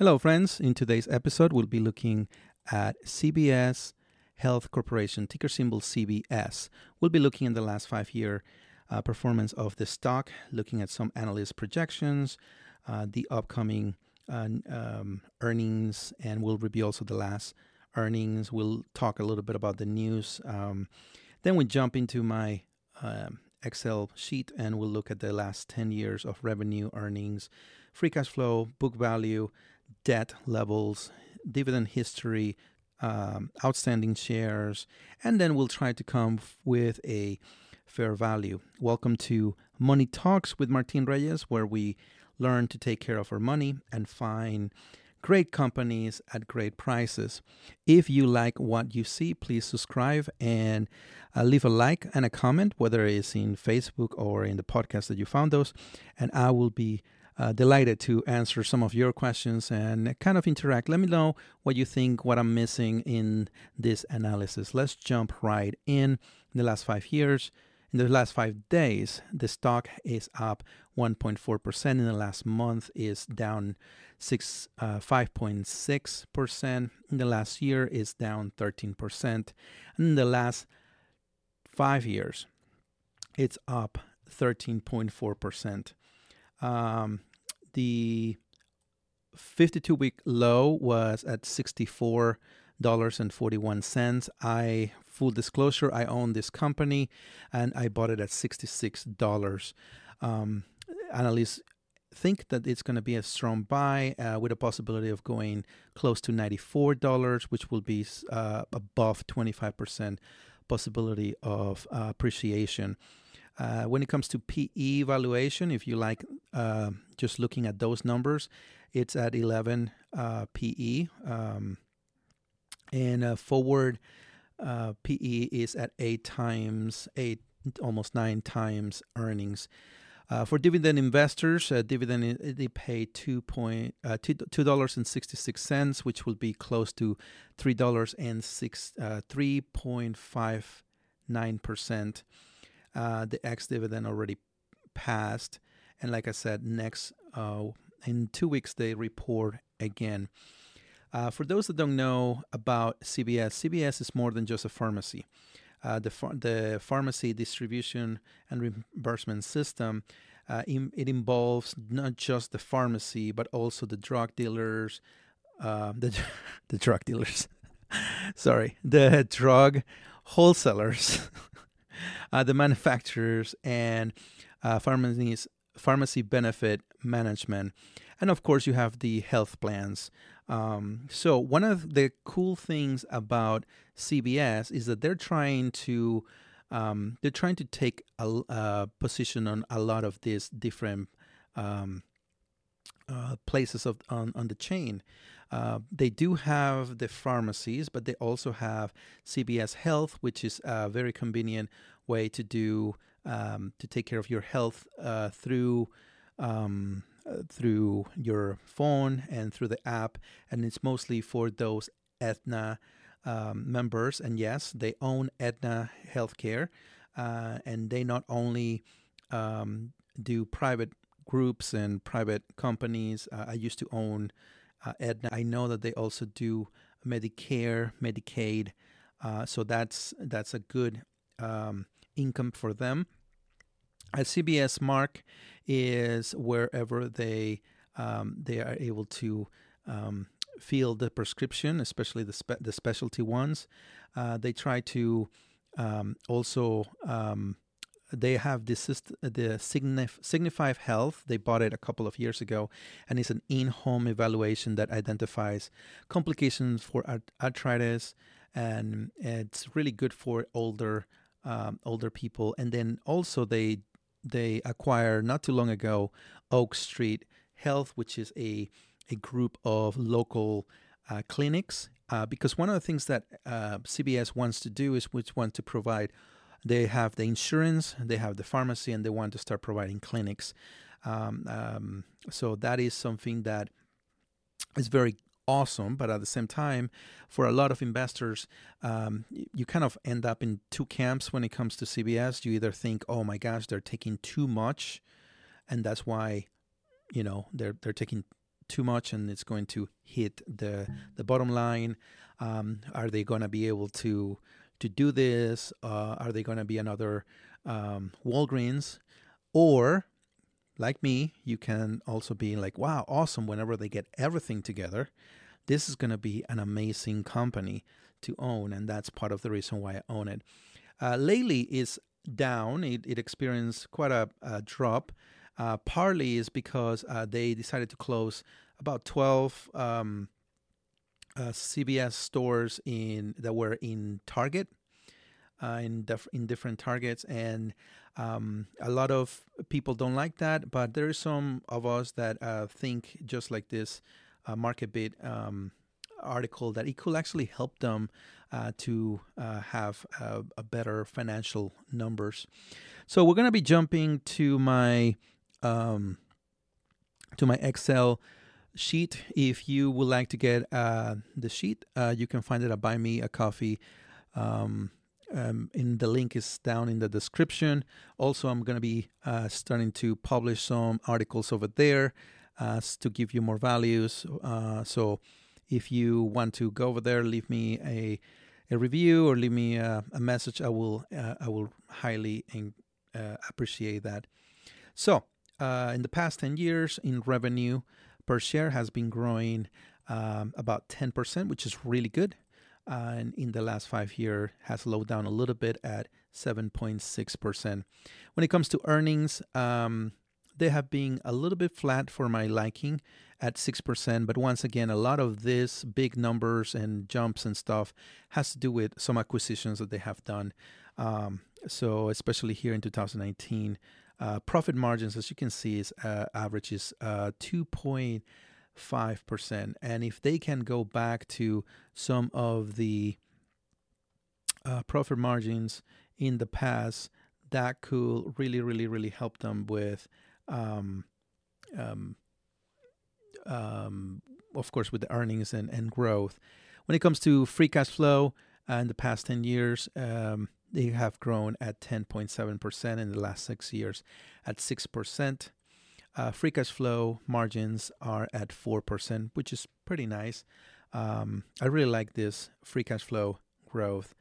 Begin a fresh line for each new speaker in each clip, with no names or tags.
Hello, friends. In today's episode, we'll be looking at CVS Health Corporation, ticker symbol CVS. We'll be looking at the last five year uh, performance of the stock, looking at some analyst projections, uh, the upcoming uh, um, earnings, and we'll review also the last earnings. We'll talk a little bit about the news. Um, then we jump into my um, Excel sheet and we'll look at the last 10 years of revenue, earnings, free cash flow, book value, debt levels, dividend history, um, outstanding shares, and then we'll try to come with a fair value. Welcome to Money Talks with Martin Reyes, where we learn to take care of our money and find great companies at great prices. If you like what you see, please subscribe and uh, leave a like and a comment, whether it's in Facebook or in the podcast that you found those, and I will be uh, delighted to answer some of your questions and kind of interact. Let me know what you think, what I'm missing in this analysis. Let's jump right in. In the last five years, in the last five days, the stock is up 1.4%. In the last month, is down six uh, 5.6%. In the last year, is down 13%. And in the last five years, it's up 13.4%. Um, the 52 week low was at 64 dollars and 41 cents. I full disclosure i own this company and i bought it at 66 dollars. Um, analysts think that it's going to be a strong buy uh, with a possibility of going close to $94 which will be uh, above 25% possibility of uh, appreciation. Uh, when it comes to PE valuation, if you like uh, just looking at those numbers, it's at 11 uh, PE. Um, and forward uh, PE is at eight times, eight, almost nine times earnings. Uh, for dividend investors, uh, dividend they pay two point two dollars and sixty six cents, which will be close to three dollars and six three point five nine percent. Uh, the ex dividend already passed, and like I said, next uh, in two weeks they report again. Uh, for those that don't know about CVS, CVS is more than just a pharmacy. Uh, the the pharmacy distribution and reimbursement system uh, it involves not just the pharmacy but also the drug dealers, uh, the the drug dealers. Sorry, the drug wholesalers. uh, the manufacturers and uh, pharmacies, pharmacy benefit management. And of course, you have the health plans. Um, so, one of the cool things about CVS is that they're trying to um, they're trying to take a, a, position on a lot of these different um, uh, places of on, on the chain. Uh, they do have the pharmacies, but they also have CVS Health, which is a very convenient way to do um, to take care of your health uh, through um, uh, through your phone and through the app, and it's mostly for those Aetna um, members. And yes, they own Aetna Healthcare, uh, and they not only um, do private groups and private companies. Uh, I used to own uh, Aetna. I know that they also do Medicare, Medicaid. Uh, so that's that's a good um, income for them. A CVS Mark is wherever they um, they are able to um, fill the prescription, especially the spe- the specialty ones. Uh, they try to um, also um, they have this the Signif- Signify Health. They bought it a couple of years ago, and it's an in-home evaluation that identifies complications for art- arthritis, and it's really good for older um, older people. And then also they they acquired not too long ago Oak Street Health, which is a a group of local uh, clinics. Uh, because one of the things that uh, CBS wants to do is which want to provide they have the insurance, they have the pharmacy, and they want to start providing clinics. Um, um, so that is something that is very awesome, but at the same time, for a lot of investors, um, you kind of end up in two camps when it comes to CVS. You either think, "Oh my gosh, they're taking too much," and that's why, you know, they're they're taking too much and it's going to hit the the bottom line? Um, are they going to be able to to do this? Uh, are they going to be another um, Walgreens? Or, like me, you can also be like, wow, awesome. Whenever they get everything together, this is going to be an amazing company to own. And that's part of the reason why I own it. Uh, Lely is down, it, it experienced quite a, a drop. Uh, partly is because uh, they decided to close about 12 um, uh, CVS stores in that were in Target, uh, in def- in different targets, and um, a lot of people don't like that. But there are some of us that uh, think just like this uh, MarketBeat um, article that it could actually help them uh, to uh, have a better financial numbers. So we're gonna be jumping to my um, to my Excel sheet. If you would like to get uh, the sheet, uh, you can find it at Buy Me a Coffee. Um, um, in the link is down in the description. Also, I'm going to be uh, starting to publish some articles over there uh, to give you more values. Uh, so, if you want to go over there, leave me a a review or leave me a, a message. I will uh, I will highly in, uh, appreciate that. So, in the past ten years, in revenue, per share has been growing um, about 10%, which is really good. And in the last five year has slowed down a little bit at 7.6%. When it comes to earnings, um, they have been a little bit flat for my liking at 6%. But once again, a lot of this big numbers and jumps and stuff has to do with some acquisitions that they have done. Um, so, especially here in 2019, uh, profit margins, as you can see, is uh, averages uh, 2.5%. And if they can go back to some of the uh, profit margins in the past, that could really, really, really help them with, um, um, um, of course, with the earnings and, and growth. When it comes to free cash flow, uh, in the past 10 years, um, they have grown at 10.7% in the last six years, at 6%. Uh, free cash flow margins are at 4%, which is pretty nice. Um, I really like this free cash flow growth,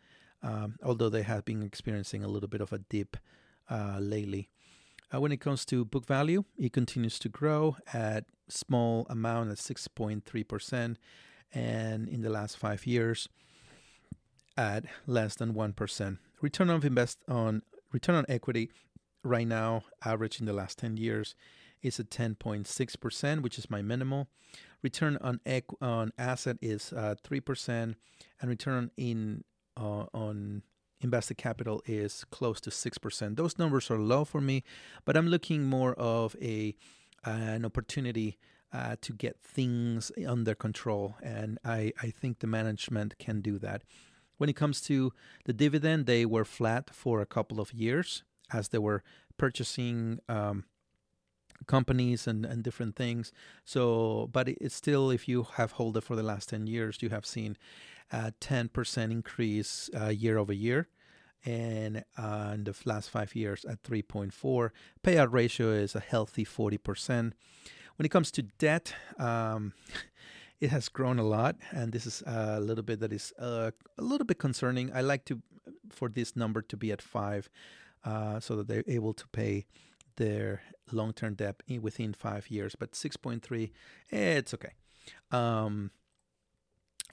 um, although they have been experiencing a little bit of a dip uh, lately. Uh, when it comes to book value, it continues to grow at small amount at 6.3%, and in the last five years, at less than 1%. Return on invest on return on equity right now, average in the last 10 years, is at 10.6%, which is my minimal. Return on equ- on asset is uh, 3%, and return in uh, on invested capital is close to 6%. Those numbers are low for me, but I'm looking more of a an opportunity uh, to get things under control, and I, I think the management can do that. When it comes to the dividend, they were flat for a couple of years as they were purchasing um, companies and, and different things. So, but it's still, if you have held it for the last 10 years, you have seen a 10% increase uh, year over year. And uh, in the last five years at 3.4. Payout ratio is a healthy 40%. When it comes to debt, um, it has grown a lot, and this is a little bit that is uh, a little bit concerning. I like to for this number to be at five, uh, so that they're able to pay their long-term debt within five years. But six point three, eh, it's okay. Um,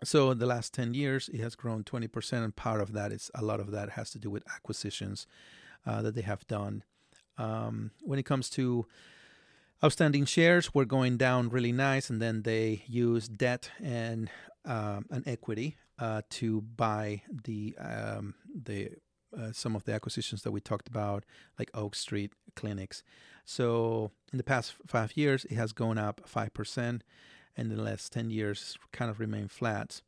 so in the last 10 years it has grown 20% and part of that is a lot of that has to do with acquisitions uh, that they have done um, when it comes to outstanding shares were going down really nice, and then they use debt and uh, an equity uh, to buy the um, the uh, some of the acquisitions that we talked about, like Oak Street Clinics. So in the past five years, it has gone up five percent, and in the last ten years, kind of remained flat.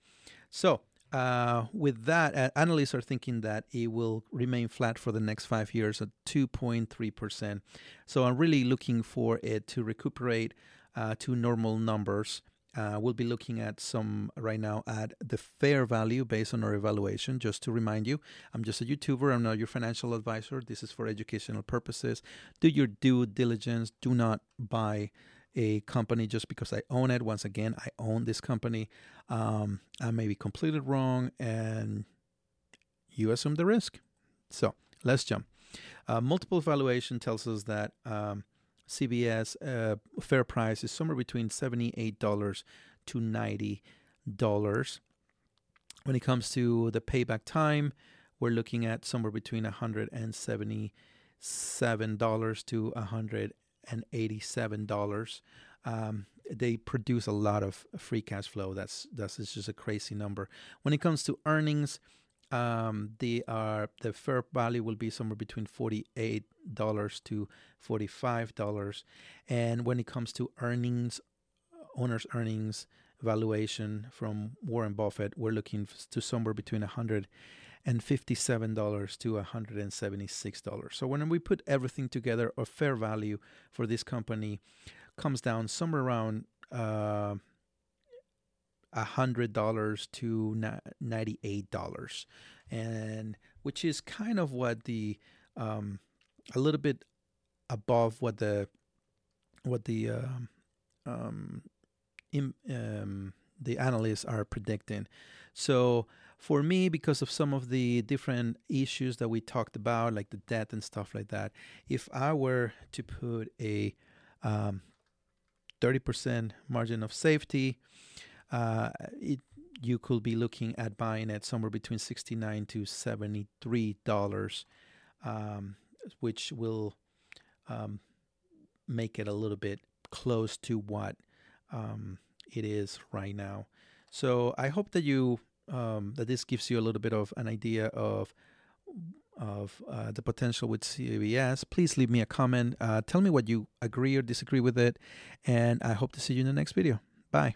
So uh, with that, uh, analysts are thinking that it will remain flat for the next five years at 2.3%. So I'm really looking for it to recuperate uh, to normal numbers. Uh, we'll be looking at some right now at the fair value based on our evaluation. Just to remind you, I'm just a YouTuber. I'm not your financial advisor. This is for educational purposes. Do your due diligence. Do not buy a company just because I own it. Once again, I own this company. Um, I may be completely wrong, and you assume the risk. So let's jump. Uh, multiple valuation tells us that um, CVS uh, fair price is somewhere between $78 to $90. When it comes to the payback time, we're looking at somewhere between $177 to $187. Um, they produce a lot of free cash flow. That's that's just a crazy number. When it comes to earnings, um, the are the fair value will be somewhere between forty eight dollars to forty five dollars, and when it comes to earnings, owners' earnings valuation from Warren Buffett, we're looking to somewhere between a hundred and fifty-seven dollars to one hundred and seventy-six dollars. So when we put everything together, a fair value for this company comes down somewhere around uh, hundred dollars to ninety-eight dollars, and which is kind of what the um, a little bit above what the what the um, um, in, um, the analysts are predicting. So for me, because of some of the different issues that we talked about, like the debt and stuff like that, if I were to put a um, 30% margin of safety, uh, it you could be looking at buying it somewhere between 69 to 73 dollars um, which will um, make it a little bit close to what um, it is right now so i hope that you um, that this gives you a little bit of an idea of of uh, the potential with CVS, please leave me a comment. Uh, tell me what you agree or disagree with it. And I hope to see you in the next video. Bye.